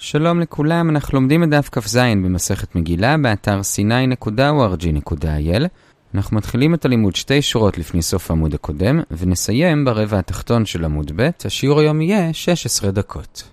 שלום לכולם, אנחנו לומדים את דף כ"ז במסכת מגילה באתר sny.org.il. אנחנו מתחילים את הלימוד שתי שורות לפני סוף העמוד הקודם, ונסיים ברבע התחתון של עמוד ב', השיעור היום יהיה 16 דקות.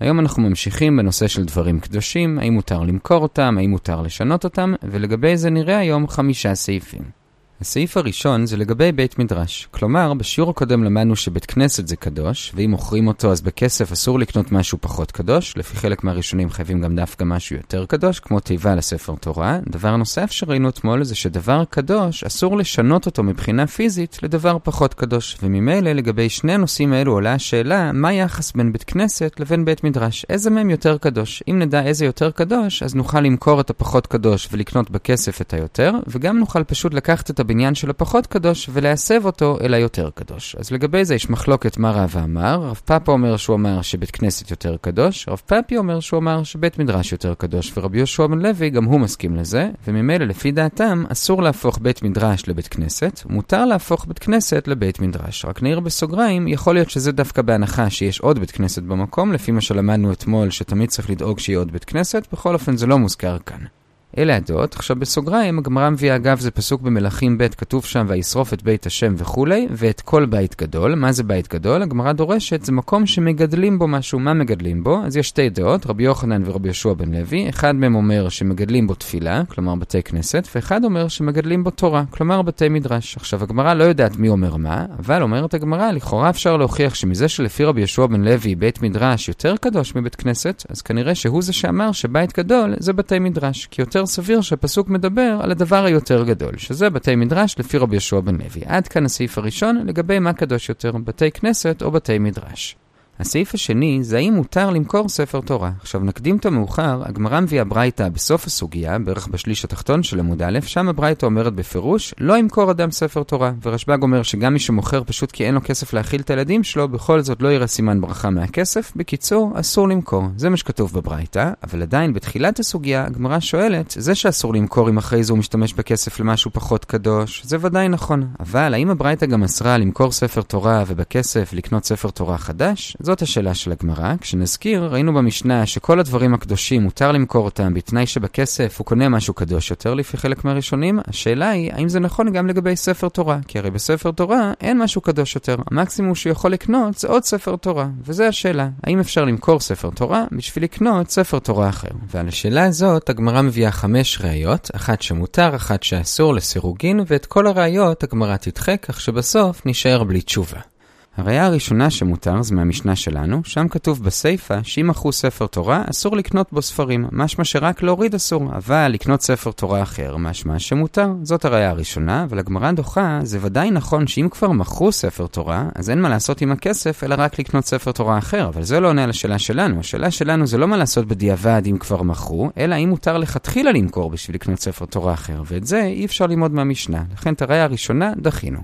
היום אנחנו ממשיכים בנושא של דברים קדושים, האם מותר למכור אותם, האם מותר לשנות אותם, ולגבי זה נראה היום חמישה סעיפים. הסעיף הראשון זה לגבי בית מדרש. כלומר, בשיעור הקודם למדנו שבית כנסת זה קדוש, ואם מוכרים אותו אז בכסף אסור לקנות משהו פחות קדוש, לפי חלק מהראשונים חייבים גם דווקא משהו יותר קדוש, כמו תיבה לספר תורה. דבר נוסף שראינו אתמול זה שדבר קדוש, אסור לשנות אותו מבחינה פיזית לדבר פחות קדוש, וממילא לגבי שני הנושאים האלו עולה השאלה, מה היחס בין בית כנסת לבין בית מדרש? איזה מהם יותר קדוש? אם נדע איזה יותר קדוש, אז נוכל למכור את הפחות קדוש ולקנות בכסף את היותר, וגם נוכל פשוט לקחת את הבניין של הפחות קדוש ולהסב אותו אל היותר קדוש. אז לגבי זה יש מחלוקת מה רב אמר. רב פאפה אומר שהוא אמר שבית כנסת יותר קדוש, רב פאפי אומר שהוא אמר שבית מדרש יותר קדוש, ורבי יהושע בן לוי גם הוא מסכים לזה, וממילא לפי דעתם אסור להפוך בית מדרש לבית כנסת, מותר להפוך בית כנסת לבית מדרש. רק נעיר בסוגריים, יכול להיות שזה דווקא בהנחה שיש עוד בית כנסת במקום, לפי מה שלמדנו אתמול שתמיד צריך לדאוג שיהיה עוד בית כנסת, בכל אופן זה לא מוזכר כאן. אלה הדעות. עכשיו בסוגריים, הגמרא מביאה אגב זה פסוק במלכים ב', כתוב שם וישרוף את בית השם וכולי, ואת כל בית גדול. מה זה בית גדול? הגמרא דורשת, זה מקום שמגדלים בו משהו. מה מגדלים בו? אז יש שתי דעות, רבי יוחנן ורבי יהושע בן לוי. אחד מהם אומר שמגדלים בו תפילה, כלומר בתי כנסת, ואחד אומר שמגדלים בו תורה, כלומר בתי מדרש. עכשיו הגמרא לא יודעת מי אומר מה, אבל אומרת הגמרא, לכאורה אפשר להוכיח שמזה שלפי רבי יהושע בן לוי בית מדרש יותר קדוש מבית כנסת, אז כנראה שהוא זה שאמר שבית גדול זה בתי מדרש, כי יותר יותר סביר שהפסוק מדבר על הדבר היותר גדול, שזה בתי מדרש לפי רבי יהושע בן לוי. עד כאן הסעיף הראשון לגבי מה קדוש יותר, בתי כנסת או בתי מדרש. הסעיף השני זה האם מותר למכור ספר תורה. עכשיו נקדים את המאוחר, הגמרא מביאה ברייתא בסוף הסוגיה, בערך בשליש התחתון של עמוד א', שם הברייתא אומרת בפירוש, לא ימכור אדם ספר תורה. ורשב"ג אומר שגם מי שמוכר פשוט כי אין לו כסף להאכיל את הילדים שלו, בכל זאת לא יראה סימן ברכה מהכסף. בקיצור, אסור למכור. זה מה שכתוב בברייתא, אבל עדיין בתחילת הסוגיה, הגמרא שואלת, זה שאסור למכור אם אחרי זה הוא משתמש בכסף למשהו פחות קדוש, זה ודאי נכון. אבל האם הברייתא גם אסרה למכור ספר תורה ובכסף לקנות ספר תורה חדש? זאת השאלה של הגמרא. כשנזכיר, ראינו במשנה שכל הדברים הקדושים מותר למכור אותם בתנאי שבכסף הוא קונה משהו קדוש יותר לפי חלק מהראשונים. השאלה היא, האם זה נכון גם לגבי ספר תורה? כי הרי בספר תורה אין משהו קדוש יותר. המקסימום שהוא יכול לקנות זה עוד ספר תורה. וזו השאלה, האם אפשר למכור ספר תורה בשביל לקנות ספר תורה אחר? ועל השאלה הזאת הגמרא מביאה חמש ראיות, אחת שמותר, אחת שאסור לסירוגין, ואת כל הראיות הגמרא תדחה, כך שבסוף נשאר בלי תשובה. הראייה הראשונה שמותר זה מהמשנה שלנו, שם כתוב בסיפא שאם מכרו ספר תורה, אסור לקנות בו ספרים, משמע שרק להוריד אסור, אבל לקנות ספר תורה אחר, משמע שמותר. זאת הראייה הראשונה, אבל הגמרא דוחה, זה ודאי נכון שאם כבר מכרו ספר תורה, אז אין מה לעשות עם הכסף, אלא רק לקנות ספר תורה אחר, אבל זה לא עונה על השאלה שלנו. השאלה שלנו זה לא מה לעשות בדיעבד אם כבר מכרו, אלא אם מותר לכתחילה למכור בשביל לקנות ספר תורה אחר, ואת זה אי אפשר ללמוד מהמשנה. לכן את הראייה הראשונה דחינו.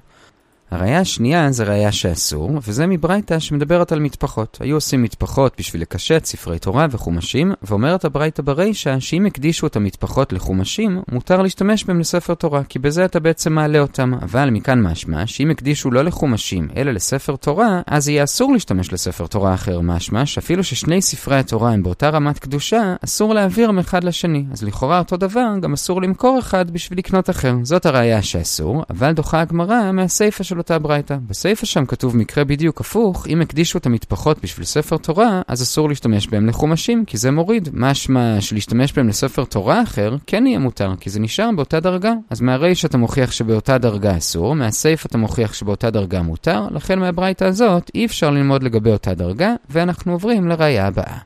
הראייה השנייה זה ראייה שאסור, וזה מברייתא שמדברת על מטפחות. היו עושים מטפחות בשביל לקשט ספרי תורה וחומשים, ואומרת הברייתא ברישא שאם הקדישו את המטפחות לחומשים, מותר להשתמש בהם לספר תורה, כי בזה אתה בעצם מעלה אותם. אבל מכאן משמע שאם הקדישו לא לחומשים, אלא לספר תורה, אז יהיה אסור להשתמש לספר תורה אחר משמע, שאפילו ששני ספרי התורה הם באותה רמת קדושה, אסור להעביר מאחד לשני. אז לכאורה אותו דבר, גם אסור למכור אחד בשביל לקנות אחר. זאת הראייה שאסור, אבל דוחה הגמרא מהסיפא של של אותה ברייתא. בסיפא שם כתוב מקרה בדיוק הפוך, אם הקדישו את המטפחות בשביל ספר תורה, אז אסור להשתמש בהם לחומשים, כי זה מוריד. משמע שלהשתמש בהם לספר תורה אחר, כן יהיה מותר, כי זה נשאר באותה דרגה. אז מהרי שאתה מוכיח שבאותה דרגה אסור, מהסיפא אתה מוכיח שבאותה דרגה מותר, לכן מהברייתא הזאת אי אפשר ללמוד לגבי אותה דרגה, ואנחנו עוברים לראייה הבאה.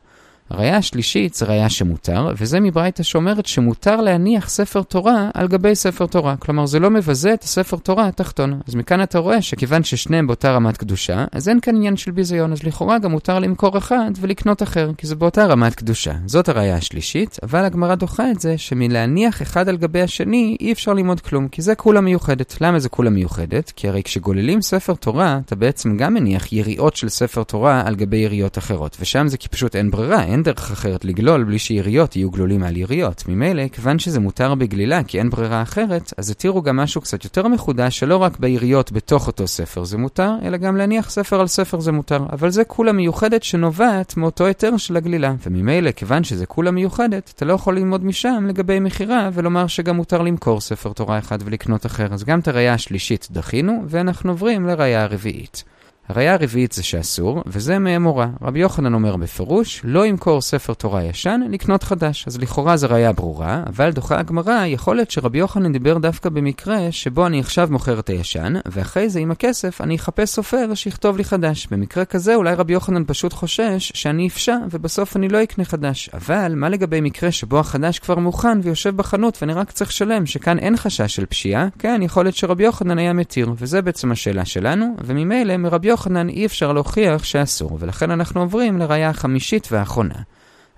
הראייה השלישית זה ראייה שמותר, וזה מברייתא שאומרת שמותר להניח ספר תורה על גבי ספר תורה. כלומר, זה לא מבזה את הספר תורה התחתון. אז מכאן אתה רואה שכיוון ששניהם באותה רמת קדושה, אז אין כאן עניין של ביזיון, אז לכאורה גם מותר למכור אחד ולקנות אחר, כי זה באותה רמת קדושה. זאת הראייה השלישית, אבל הגמרא דוחה את זה שמלהניח אחד על גבי השני אי אפשר ללמוד כלום, כי זה כולה מיוחדת. למה זה כולה מיוחדת? כי הרי כשגוללים ספר תורה, אתה בעצם גם מניח יריעות של ספר תורה על גבי יריעות אחרות, ושם זה כי פשוט אין ברירה, אין אין דרך אחרת לגלול בלי שיריות יהיו גלולים על יריות. ממילא, כיוון שזה מותר בגלילה כי אין ברירה אחרת, אז התירו גם משהו קצת יותר מחודש, שלא רק ביריות בתוך אותו ספר זה מותר, אלא גם להניח ספר על ספר זה מותר. אבל זה כולה מיוחדת שנובעת מאותו היתר של הגלילה. וממילא, כיוון שזה כולה מיוחדת, אתה לא יכול ללמוד משם לגבי מכירה ולומר שגם מותר למכור ספר תורה אחד ולקנות אחר. אז גם את הראייה השלישית דחינו, ואנחנו עוברים לראייה הרביעית. הראייה הרביעית זה שאסור, וזה מאמורה. רבי יוחנן אומר בפירוש, לא ימכור ספר תורה ישן, לקנות חדש. אז לכאורה זו ראייה ברורה, אבל דוחה הגמרא, יכול להיות שרבי יוחנן דיבר דווקא במקרה שבו אני עכשיו מוכר את הישן, ואחרי זה עם הכסף אני אחפש סופר שיכתוב לי חדש. במקרה כזה אולי רבי יוחנן פשוט חושש שאני אפשע, ובסוף אני לא אקנה חדש. אבל מה לגבי מקרה שבו החדש כבר מוכן ויושב בחנות ואני רק צריך לשלם, שכאן אין חשש של פשיעה? כן, יכול להיות שרבי יוחנן היה מתיר, וזה בעצם השאלה שלנו, וממילא מרבי יוחנן אי אפשר להוכיח שאסור, ולכן אנחנו עוברים לראייה החמישית והאחרונה.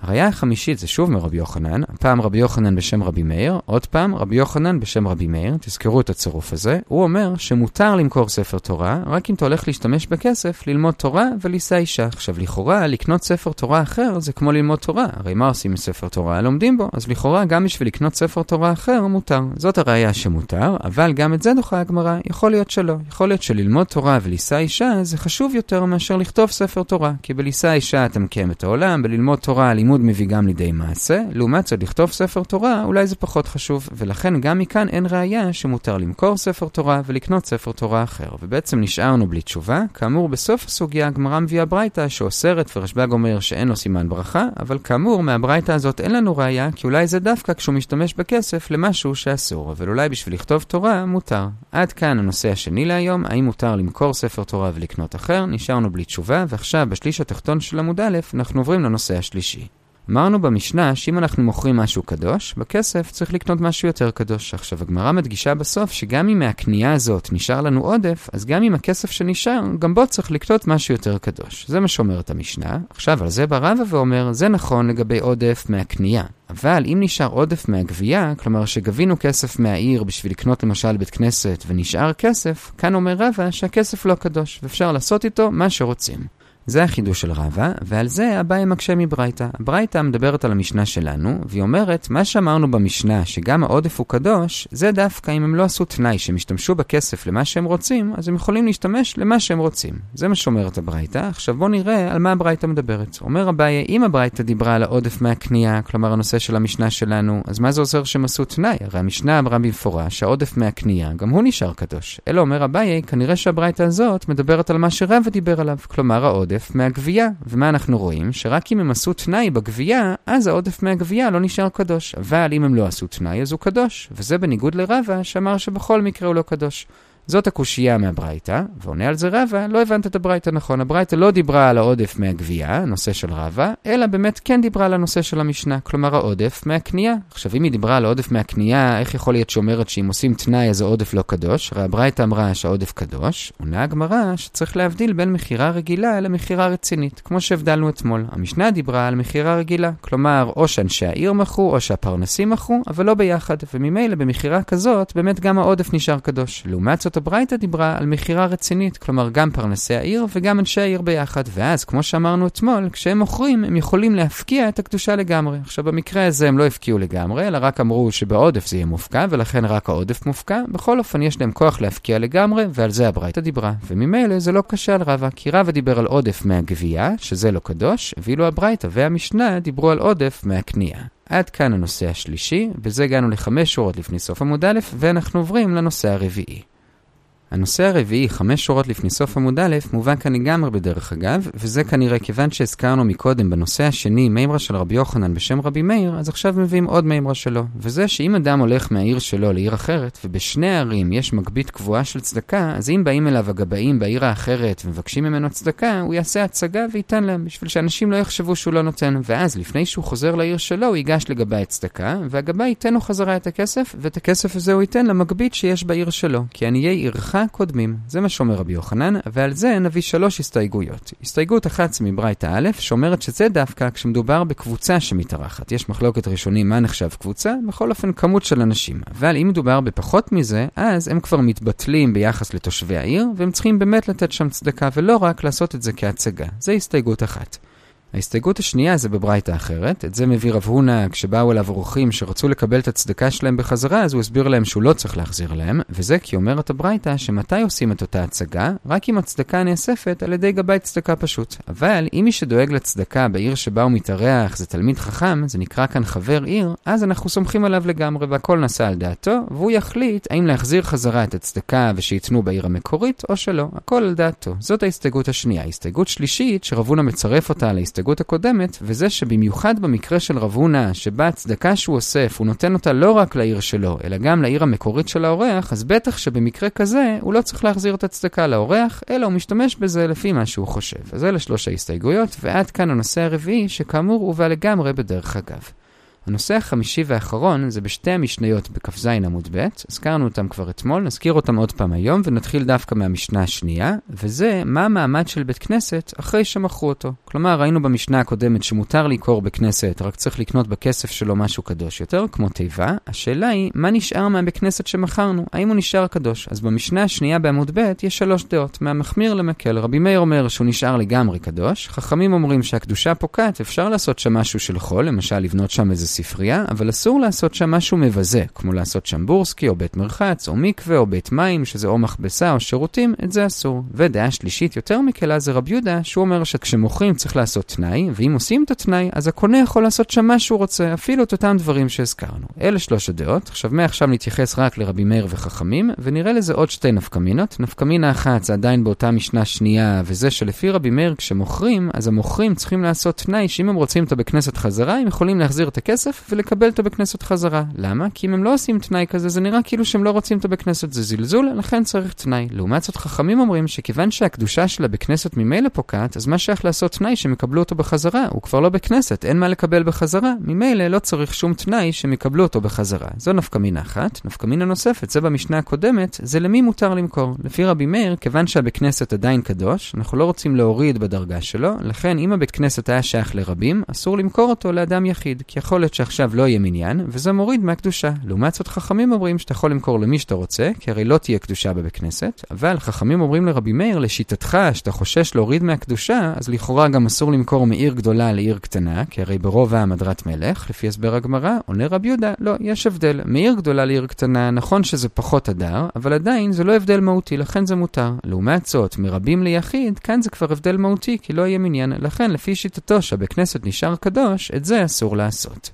הראייה החמישית זה שוב מרבי יוחנן, הפעם רבי יוחנן בשם רבי מאיר, עוד פעם רבי יוחנן בשם רבי מאיר, תזכרו את הצירוף הזה, הוא אומר שמותר למכור ספר תורה, רק אם אתה הולך להשתמש בכסף, ללמוד תורה ולישא אישה. עכשיו לכאורה, לקנות ספר תורה אחר זה כמו ללמוד תורה, הרי מה עושים מספר תורה? לומדים בו, אז לכאורה גם בשביל לקנות ספר תורה אחר מותר. זאת הראייה שמותר, אבל גם את זה דוחה הגמרא, יכול להיות שלא. יכול להיות שללמוד תורה ולישא אישה זה חשוב יותר מאשר לכתוב ספר תורה, כי בלישא אישה אתה מקיים את העולם, בללמוד תורה, לימוד מביא גם לידי מעשה, לעומת זאת לכתוב ספר תורה אולי זה פחות חשוב, ולכן גם מכאן אין ראייה שמותר למכור ספר תורה ולקנות ספר תורה אחר. ובעצם נשארנו בלי תשובה, כאמור בסוף הסוגיה הגמרא מביאה ברייתא שאוסרת ורשב"ג אומר שאין לו סימן ברכה, אבל כאמור מהברייתא הזאת אין לנו ראייה, כי אולי זה דווקא כשהוא משתמש בכסף למשהו שאסור, אבל אולי בשביל לכתוב תורה מותר. עד כאן הנושא השני להיום, האם מותר למכור ספר תורה ולקנות אחר, נשארנו בלי תשובה, ועכשיו בשליש התחתון של עמוד א', אנחנו עוברים לנושא השלישי. אמרנו במשנה שאם אנחנו מוכרים משהו קדוש, בכסף צריך לקנות משהו יותר קדוש. עכשיו, הגמרא מדגישה בסוף שגם אם מהקנייה הזאת נשאר לנו עודף, אז גם אם הכסף שנשאר, גם בו צריך לקנות משהו יותר קדוש. זה מה שאומרת המשנה. עכשיו, על זה בא רבא ואומר, זה נכון לגבי עודף מהקנייה. אבל אם נשאר עודף מהגבייה, כלומר שגבינו כסף מהעיר בשביל לקנות למשל בית כנסת ונשאר כסף, כאן אומר רבא שהכסף לא קדוש, ואפשר לעשות איתו מה שרוצים. זה החידוש של רבא, ועל זה אביי מקשה מברייתא. ברייתא מדברת על המשנה שלנו, והיא אומרת, מה שאמרנו במשנה, שגם העודף הוא קדוש, זה דווקא אם הם לא עשו תנאי שהם השתמשו בכסף למה שהם רוצים, אז הם יכולים להשתמש למה שהם רוצים. זה מה שאומרת הברייתא. עכשיו בואו נראה על מה הברייתא מדברת. אומר אביי, אם הברייתא דיברה על העודף מהקנייה, כלומר הנושא של המשנה שלנו, אז מה זה עוזר שהם עשו תנאי? הרי המשנה אמרה במפורש שהעודף מהקנייה, גם הוא נשאר קדוש. אלא אומר אביי, כנראה שהברייתא הזאת מדברת על מה שרבא דיבר עליו, כלומר העודף עודף מהגבייה. ומה אנחנו רואים? שרק אם הם עשו תנאי בגבייה, אז העודף מהגבייה לא נשאר קדוש. אבל אם הם לא עשו תנאי, אז הוא קדוש. וזה בניגוד לרבא, שאמר שבכל מקרה הוא לא קדוש. זאת הקושייה מהברייתא, ועונה על זה רבא, לא הבנת את הברייתא נכון. הברייתא לא דיברה על העודף מהגבייה, נושא של רבא, אלא באמת כן דיברה על הנושא של המשנה, כלומר העודף מהקנייה. עכשיו, אם היא דיברה על העודף מהקנייה, איך יכול להיות שאומרת שאם עושים תנאי אז העודף לא קדוש? הרי הברייתא אמרה שהעודף קדוש, עונה הגמרא שצריך להבדיל בין מכירה רגילה למכירה רצינית, כמו שהבדלנו אתמול. המשנה דיברה על מכירה רגילה, כלומר, או שאנשי העיר מכרו, או שהפרנסים מכרו, אבל לא ביחד, וממילא במכירה כזאת, באמת גם העודף נשאר קדוש. לעומת זאת, זאת הברייתא דיברה על מכירה רצינית, כלומר גם פרנסי העיר וגם אנשי העיר ביחד. ואז, כמו שאמרנו אתמול, כשהם מוכרים, הם יכולים להפקיע את הקדושה לגמרי. עכשיו, במקרה הזה הם לא הפקיעו לגמרי, אלא רק אמרו שבעודף זה יהיה מופקע, ולכן רק העודף מופקע. בכל אופן, יש להם כוח להפקיע לגמרי, ועל זה הברייתא דיברה. וממילא זה לא קשה על רבא, כי רבא דיבר על עודף מהגבייה, שזה לא קדוש, ואילו הברייתא והמשנה דיברו על עודף מהקנייה. עד כאן הנושא השלישי, בזה הגענו לחמש שורות לפני סוף עמוד א', ואנחנו עוברים לנושא הרביעי. הנושא הרביעי, חמש שורות לפני סוף עמוד א', מובן כאן לגמרי בדרך אגב, וזה כנראה כיוון שהזכרנו מקודם בנושא השני, מימרה של רבי יוחנן בשם רבי מאיר, אז עכשיו מביאים עוד מימרה שלו. וזה שאם אדם הולך מהעיר שלו לעיר אחרת, ובשני הערים יש מגבית קבועה של צדקה, אז אם באים אליו הגבאים בעיר האחרת ומבקשים ממנו צדקה, הוא יעשה הצגה וייתן להם, בשביל שאנשים לא יחשבו שהוא לא נותן. ואז לפני שהוא חוזר לעיר שלו, הוא ייגש לגבאי צדקה, והגבאי ייתן לו חזרה את הכסף, ואת הכסף הזה הוא ייתן למגבית שיש בעיר שלו. כי עניי עירך קודמים. זה מה שאומר רבי יוחנן, ועל זה נביא שלוש הסתייגויות. הסתייגות אחת מברייתא א', שאומרת שזה דווקא כשמדובר בקבוצה שמתארחת. יש מחלוקת ראשונים מה נחשב קבוצה, בכל אופן כמות של אנשים. אבל אם מדובר בפחות מזה, אז הם כבר מתבטלים ביחס לתושבי העיר, והם צריכים באמת לתת שם צדקה, ולא רק לעשות את זה כהצגה. זה הסתייגות אחת. ההסתייגות השנייה זה בברייתא אחרת, את זה מביא רב הונא כשבאו אליו אורחים שרצו לקבל את הצדקה שלהם בחזרה, אז הוא הסביר להם שהוא לא צריך להחזיר להם, וזה כי אומרת הברייתא שמתי עושים את אותה הצגה? רק אם הצדקה נאספת על ידי גבאי צדקה פשוט. אבל אם מי שדואג לצדקה בעיר שבה הוא מתארח זה תלמיד חכם, זה נקרא כאן חבר עיר, אז אנחנו סומכים עליו לגמרי והכל נעשה על דעתו, והוא יחליט האם להחזיר חזרה את הצדקה ושייתנו בעיר המקורית או שלא, הכל על דעתו. זאת ההסתייגות השנייה. הסתייגות שלישית, שרב מצרף אותה להסתייגות הקודמת, וזה שבמיוחד במקרה של רב הונא, שבה הצדקה שהוא אוסף, הוא נותן אותה לא רק לעיר שלו, אלא גם לעיר המקורית של האורח, אז בטח שבמקרה כזה הוא לא צריך להחזיר את הצדקה לאורח, אלא הוא משתמש בזה לפי מה שהוא חושב. אז אלה שלוש ההסתייגויות, ועד כאן הנושא הרביעי, שכאמור הובא לגמרי בדרך אגב. הנושא החמישי והאחרון זה בשתי המשניות בכ"ז עמוד ב', הזכרנו אותם כבר אתמול, נזכיר אותם עוד פעם היום, ונתחיל דווקא מהמשנה השנייה, וזה מה המעמד של בית כנסת אחרי שמכרו אותו. כלומר, ראינו במשנה הקודמת שמותר לקרוא בית כנסת, רק צריך לקנות בכסף שלו משהו קדוש יותר, כמו תיבה. השאלה היא, מה נשאר מהבית כנסת שמכרנו? האם הוא נשאר קדוש? אז במשנה השנייה בעמוד ב' יש שלוש דעות, מהמחמיר למקל. רבי מאיר אומר שהוא נשאר לגמרי קדוש, חכמים אומרים שהקדושה פוקעת, אפשר לעשות שם משהו של חול, למשל לבנות שם איזה ספרייה, אבל אסור לעשות שם משהו מבזה, כמו לעשות שם בורסקי, או בית מרחץ, או מקווה, או בית מים, שזה או מכבסה או שירותים, את זה אסור. ודעה שלישית יותר מקלה זה רב יהודה, שהוא אומר שכשמוכרים צריך לעשות תנאי, ואם עושים את התנאי, אז הקונה יכול לעשות שם מה שהוא רוצה, אפילו את אותם דברים שהזכרנו. אלה שלוש הדעות. עכשיו, מעכשיו נתייחס רק לרבי מאיר וחכמים, ונראה לזה עוד שתי נפקמינות. נפקמינה אחת זה עדיין באותה משנה שנייה, וזה שלפי רבי מאיר כשמוכרים, אז המוכרים צריכים לעשות תנאי שאם הם רוצים אותו בכנסת חזרה, הם יכולים להחזיר את הכסף כסף ולקבל את הבית חזרה. למה? כי אם הם לא עושים תנאי כזה, זה נראה כאילו שהם לא רוצים את הבית זה זלזול, לכן צריך תנאי. לעומת זאת, חכמים אומרים שכיוון שהקדושה של הבית כנסת ממילא פוקעת, אז מה שייך לעשות תנאי שהם יקבלו אותו בחזרה? הוא כבר לא בית כנסת, אין מה לקבל בחזרה, ממילא לא צריך שום תנאי שהם יקבלו אותו בחזרה. זו נפקא מינה אחת. נפקא מינה נוספת, זה במשנה הקודמת, זה למי מותר למכור. לפי רבי מאיר, כיוון שהבית כנסת עדיין קדוש, אנחנו לא רוצים להוריד בדרגה שלו, לכן אם הבית כנסת היה שייך לרבים, אסור למכור אותו לאדם יחיד, כי יכול להיות שעכשיו לא יהיה מניין, וזה מוריד מהקדושה. לעומת זאת חכמים אומרים שאתה יכול למכור למי שאתה רוצה, כי הרי לא תהיה קדושה בבית כנסת, אבל חכמים אומרים לרבי מאיר, לשיטתך, שאתה חושש להוריד מהקדושה, אז לכאורה גם אסור למכור מעיר גדולה לעיר קטנה, כי הרי ברוב העם הדרת מלך, לפי הסבר הגמרא, עונה רבי יהודה, לא, יש הבדל. מעיר גדולה לעיר קטנה, נכון שזה פחות הדר, אבל עדיין זה לא הבדל מהותי, לכן זה מותר. לעומת זאת, מרבים ליחיד, כאן זה כבר הבדל מהותי, כי לא יהיה מניין. לכן, לפי שיטתו שהבית כנסת נשאר קדוש, את זה אסור לעשות.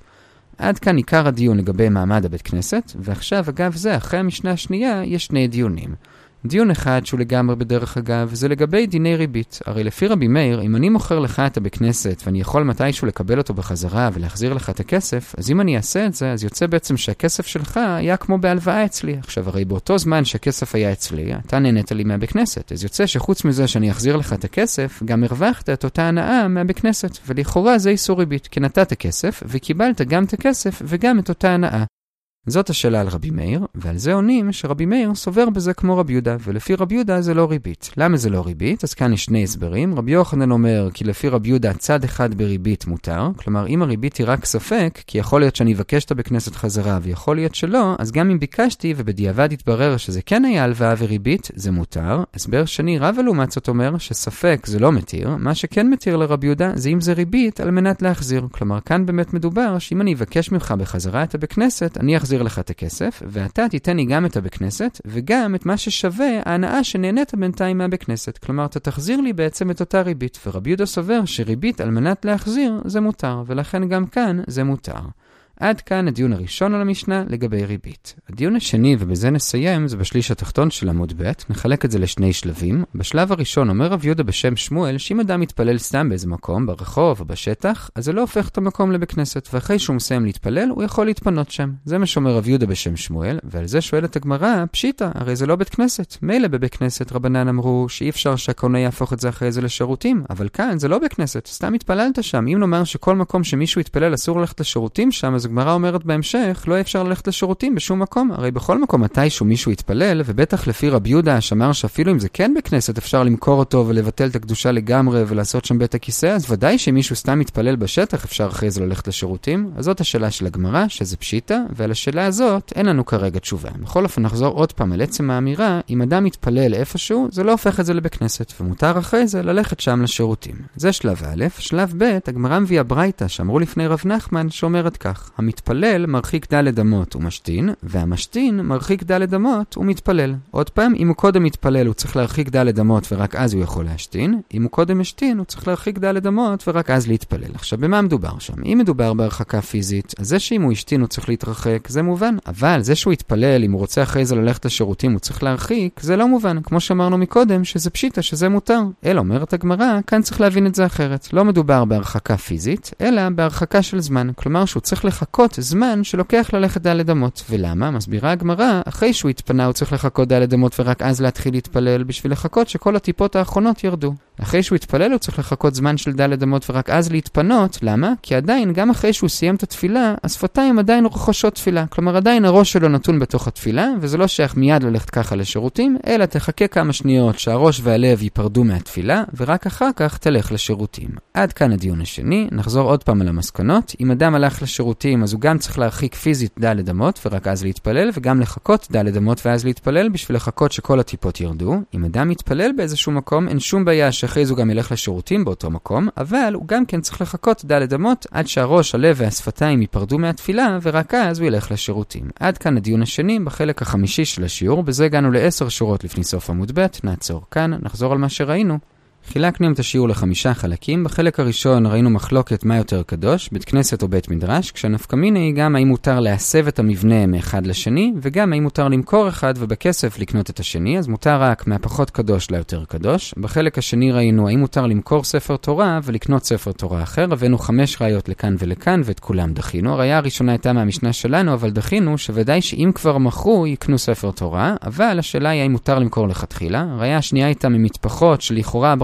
עד כאן עיקר הדיון לגבי מעמד הבית כנסת, ועכשיו אגב זה, אחרי המשנה השנייה, יש שני דיונים. דיון אחד שהוא לגמרי בדרך אגב, זה לגבי דיני ריבית. הרי לפי רבי מאיר, אם אני מוכר לך את הבית כנסת ואני יכול מתישהו לקבל אותו בחזרה ולהחזיר לך את הכסף, אז אם אני אעשה את זה, אז יוצא בעצם שהכסף שלך היה כמו בהלוואה אצלי. עכשיו, הרי באותו זמן שהכסף היה אצלי, אתה נהנית לי מהבית כנסת. אז יוצא שחוץ מזה שאני אחזיר לך את הכסף, גם הרווחת את אותה הנאה מהבית כנסת. ולכאורה זה איסור ריבית, כי נתת כסף וקיבלת גם את הכסף וגם את אותה הנאה. זאת השאלה על רבי מאיר, ועל זה עונים שרבי מאיר סובר בזה כמו רבי יהודה, ולפי רבי יהודה זה לא ריבית. למה זה לא ריבית? אז כאן יש שני הסברים. רבי יוחנן אומר כי לפי רבי יהודה צד אחד בריבית מותר, כלומר אם הריבית היא רק ספק, כי יכול להיות שאני אבקש אותה בכנסת חזרה ויכול להיות שלא, אז גם אם ביקשתי ובדיעבד יתברר שזה כן היה הלוואה וריבית, זה מותר. הסבר שני, רב לעומת זאת אומר שספק זה לא מתיר, מה שכן מתיר לרבי יהודה זה אם זה ריבית על מנת להחזיר. כלומר כאן באמת מדובר שאם אני אבקש ממך בחזרה את הבית אני אחזיר לך את הכסף, ואתה תיתן לי גם את הבית כנסת, וגם את מה ששווה ההנאה שנהנית בינתיים מהבית כנסת. כלומר, אתה תחזיר לי בעצם את אותה ריבית, ורבי יהודה סובר שריבית על מנת להחזיר זה מותר, ולכן גם כאן זה מותר. עד כאן הדיון הראשון על המשנה לגבי ריבית. הדיון השני, ובזה נסיים, זה בשליש התחתון של עמוד ב', נחלק את זה לשני שלבים. בשלב הראשון אומר רב יהודה בשם שמואל, שאם אדם מתפלל סתם באיזה מקום, ברחוב או בשטח, אז זה לא הופך את המקום לבית כנסת, ואחרי שהוא מסיים להתפלל, הוא יכול להתפנות שם. זה מה שאומר רב יהודה בשם שמואל, ועל זה שואלת הגמרא, פשיטא, הרי זה לא בית כנסת. מילא בבית כנסת רבנן אמרו שאי אפשר שהקונה יהפוך את זה אחרי זה לשירותים, אבל כאן זה לא בית כנסת, סתם התפללת שם. אם נאמר שכל מקום שמישהו יתפלל אסור ללכת לשירותים שם, אז הגמרא אומרת בהמשך, לא אפשר ללכת לשירותים בשום מקום. הרי בכל מקום מתישהו מישהו יתפלל, ובטח לפי רבי יהודה שאמר שאפילו אם זה כן בכנסת אפשר למכור אותו ולבטל את הקדושה לגמרי ולעשות שם בית הכיסא, אז ודאי שאם מישהו סתם מתפלל בשטח אפשר אחרי זה ללכת לשירותים. אז זאת השאלה של הגמרא, שזה פשיטא, ועל השאלה הזאת אין לנו כרגע תשובה. בכל אופן נחזור עוד פעם על עצם האמירה, אם אדם מתפלל איפשהו, זה לא הופך את זה לבית כנסת, ומותר אחרי זה ללכת שם לשירותים. זה שלב א', שלב ב', הגמרא מביאה ברייתא שאמרו לפני רב נחמן שאומרת כך, המתפלל מרחיק דלת אמות ומשתין, והמשתין מרחיק דלת אמות ומתפלל. עוד פעם, אם הוא קודם מתפלל הוא צריך להרחיק דלת אמות ורק אז הוא יכול להשתין, אם הוא קודם משתין הוא צריך להרחיק דלת אמות ורק אז להתפלל. עכשיו, במה מדובר שם? אם מדובר בהרחקה פיזית, אז זה שאם הוא השתין הוא צריך להתרחק, זה מובן. אבל זה שהוא יתפלל, אם הוא רוצה אחרי זה ללכת לשירותים הוא צריך להרחיק, זה לא מובן. כמו שאמרנו מקודם, שזה פשיטה, שזה מותר. אלא אומרת הגמרא, כאן צריך להבין את זה אחרת. לא מדובר בהרחקה פיזית, אלא בהרחקה של זמן. כלומר שהוא צריך לחכות זמן שלוקח ללכת דלת אמות. ולמה? מסבירה הגמרא, אחרי שהוא התפנה הוא צריך לחכות דלת אמות ורק אז להתחיל להתפלל, בשביל לחכות שכל הטיפות האחרונות ירדו. אחרי שהוא התפלל הוא צריך לחכות זמן של דלת אמות ורק אז להתפנות. למה? כי עדיין, גם אחרי שהוא סיים את התפילה, השפתיים עדיין רוכשות תפילה. כלומר, עדיין הראש שלו נתון בתוך התפילה, וזה לא שייך מיד ללכת ככה לשירותים, אלא תחכה כמה שניות שהראש והלב ייפרדו מהתפילה, ורק אחר כך תלך לשירותים. עד כאן הדיון השני, נחזור עוד פעם על המסקנות. אם אדם הלך לשירותים, אז הוא גם צריך להרחיק פיזית דלת אמות, ורק אז להתפלל, וגם לחכות דלת אמות ואז להתפלל, בשביל לחכות שכל הטיפות ירדו. אם אדם מתפלל באיזשהו מקום, אין שום בעיה שאחרי זה הוא גם ילך לשירותים באותו מקום, אבל הוא גם כן צריך לחכות דלת אמות עד שהראש, הלב והשפתיים ייפרדו מהתפילה, ורק אז הוא ילך לשירותים. עד כאן הדיון השני בחלק החמישי של השיעור, בזה הגענו לעשר שורות לפני סוף עמוד ב', נעצור כאן, נחזור על מה שראינו. חילקנו את השיעור לחמישה חלקים. בחלק הראשון ראינו מחלוקת מה יותר קדוש, בית כנסת או בית מדרש, כשהנפקמינה היא גם האם מותר להסב את המבנה מאחד לשני, וגם האם מותר למכור אחד ובכסף לקנות את השני, אז מותר רק מהפחות קדוש ליותר קדוש. בחלק השני ראינו האם מותר למכור ספר תורה ולקנות ספר תורה אחר, הבאנו חמש ראיות לכאן ולכאן ואת כולם דחינו. הראייה הראשונה הייתה מהמשנה שלנו, אבל דחינו שוודאי שאם כבר מכרו, יקנו ספר תורה, אבל השאלה היא האם מותר למכור לכתחילה. הראייה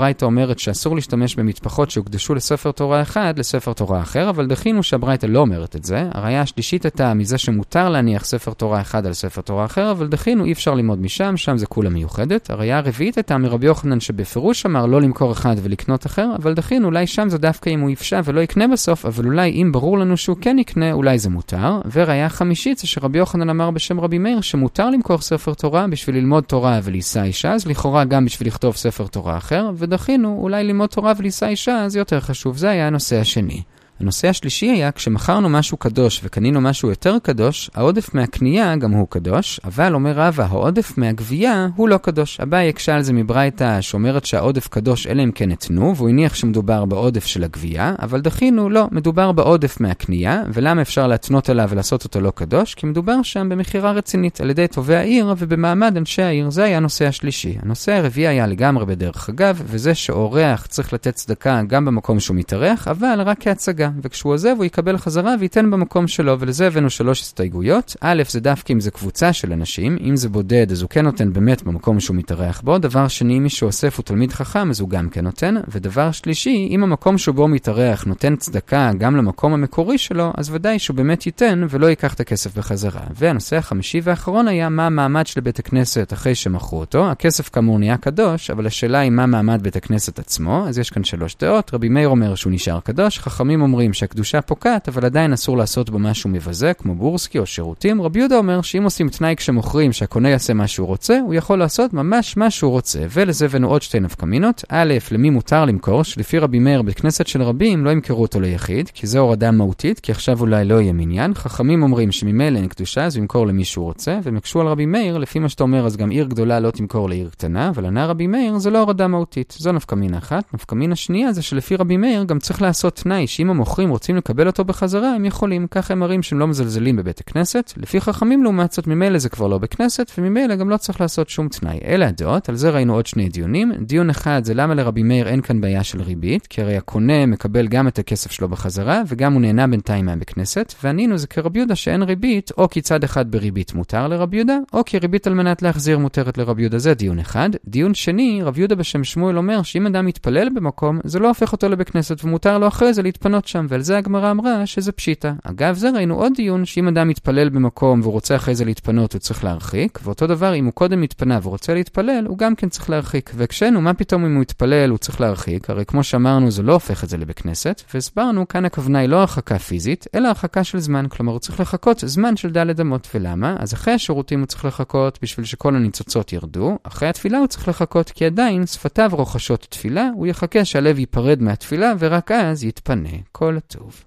הברייתא אומרת שאסור להשתמש במטפחות שהוקדשו לספר תורה אחד לספר תורה אחר, אבל דחינו שהברייתא לא אומרת את זה. הראייה השלישית הייתה מזה שמותר להניח ספר תורה אחד על ספר תורה אחר, אבל דחינו אי אפשר ללמוד משם, שם זה כולה מיוחדת. הראייה הרביעית הייתה מרבי יוחנן שבפירוש אמר לא למכור אחד ולקנות אחר, אבל דחינו אולי שם זה דווקא אם הוא יפשע ולא יקנה בסוף, אבל אולי אם ברור לנו שהוא כן יקנה, אולי זה מותר. וראייה חמישית זה שרבי יוחנן אמר בשם רבי מאיר שמותר למכור ספר תורה בשביל ללמוד תורה ולישא אישה, אז לכאורה גם בשביל לכתוב ספר תורה אחר, ודחינו אולי ללמוד תורה ולישא אישה זה יותר חשוב, זה היה הנושא השני. הנושא השלישי היה כשמכרנו משהו קדוש וקנינו משהו יותר קדוש, העודף מהקנייה גם הוא קדוש, אבל אומר רבא, העודף מהגבייה הוא לא קדוש. אביי הקשה על זה מברייתא שאומרת שהעודף קדוש אלא אם כן אתנו, והוא הניח שמדובר בעודף של הגבייה, אבל דחינו, לא, מדובר בעודף מהקנייה, ולמה אפשר להתנות עליו ולעשות אותו לא קדוש? כי מדובר שם במכירה רצינית על ידי טובי העיר ובמעמד אנשי העיר, זה היה הנושא השלישי. הנושא הרביעי היה לגמרי בדרך אגב, וזה שאורח צריך לתת צדקה גם במקום שהוא מתארח, אבל רק כהצגה. וכשהוא עוזב הוא יקבל חזרה וייתן במקום שלו, ולזה הבאנו שלוש הסתייגויות. א', זה דווקא אם זה קבוצה של אנשים, אם זה בודד אז הוא כן נותן באמת במקום שהוא מתארח בו. דבר שני, מי שאוסף הוא תלמיד חכם אז הוא גם כן נותן. ודבר שלישי, אם המקום שבו הוא מתארח נותן צדקה גם למקום המקורי שלו, אז ודאי שהוא באמת ייתן ולא ייקח את הכסף בחזרה. והנושא החמישי והאחרון היה מה המעמד של בית הכנסת אחרי שמכרו אותו. הכסף כאמור נהיה קדוש, אבל השאלה היא מה מעמד בית הכנסת עצמו. אז יש כאן שלוש דעות. רבי מאיר אומר שהוא נשאר קדוש, חכמים שהקדושה פוקעת, אבל עדיין אסור לעשות בו משהו מבזה, כמו בורסקי או שירותים. רבי יהודה אומר שאם עושים תנאי כשמוכרים שהקונה יעשה מה שהוא רוצה, הוא יכול לעשות ממש מה שהוא רוצה. ולזה הבאנו עוד שתי נפקמינות. א', למי מותר למכור, שלפי רבי מאיר בית כנסת של רבים לא ימכרו אותו ליחיד, כי זו הורדה מהותית, כי עכשיו אולי לא יהיה מניין. חכמים אומרים שממילא אין קדושה, אז הוא ימכור למי שהוא רוצה, והם יקשו על רבי מאיר, לפי מה שאתה אומר, אז גם עיר גדולה לא תמכור לעיר קטנה, אבל ענה רבי מאיר, זה לא הורדה מהותית. זו נפקמינה אחת. נפקמינה שנייה זה שלפי רבי מאיר גם צריך לעשות תנאי שאם המוכרים רוצים לקבל אותו בחזרה, הם יכולים. ככה הם מראים שהם לא מזלזלים בבית הכנסת. לפי חכמים לעומת זאת, ממילא זה כבר לא בכנסת, וממילא גם לא צריך לעשות שום תנאי. אלה הדעות, על זה ראינו עוד שני דיונים. דיון אחד זה למה לרבי מאיר אין כאן בעיה של ריבית, כי הרי הקונה מקבל גם את הכסף שלו בחזרה, וגם הוא נהנה בינתיים מהבית כנסת, וענינו זה כרבי יהודה שאין ריבית, או כי צד אחד בריבית מותר לרבי יהודה, או כי ריבית על מנת להחזיר מותרת לרבי יהודה. זה דיון אחד. דיון שני, רבי יהודה בשם שמואל אומר שאם אדם מתפלל במקום, זה לא הופך אותו לבית כנסת, ומותר לו אחרי זה שם. ועל זה הגמרא אמרה שזה פשיטה. אגב, זה ראינו עוד דיון, שאם אדם מתפלל במקום והוא רוצה אחרי זה להתפנות, הוא צריך להרחיק, ואותו דבר, אם הוא קודם מתפנה ורוצה להתפלל, הוא גם כן צריך להרחיק. והקשינו, מה פתאום אם הוא יתפלל, הוא צריך להרחיק? הרי כמו שאמרנו, זה לא הופך את זה לבית כנסת, והסברנו, כאן הכוונה היא לא הרחקה פיזית, אלא הרחקה של זמן. כלומר, הוא צריך לחכות זמן של ד' אמות. ולמה? אז אחרי השירותים הוא צריך לחכות בשביל שכל הניצוצות ירדו, אחרי התפילה הוא צריך לחכות כי עדיין שפתיו רוכשות תפילה, הוא יחכה שהלב ייפרד מהתפילה ורק אז יתפנה כל הטוב.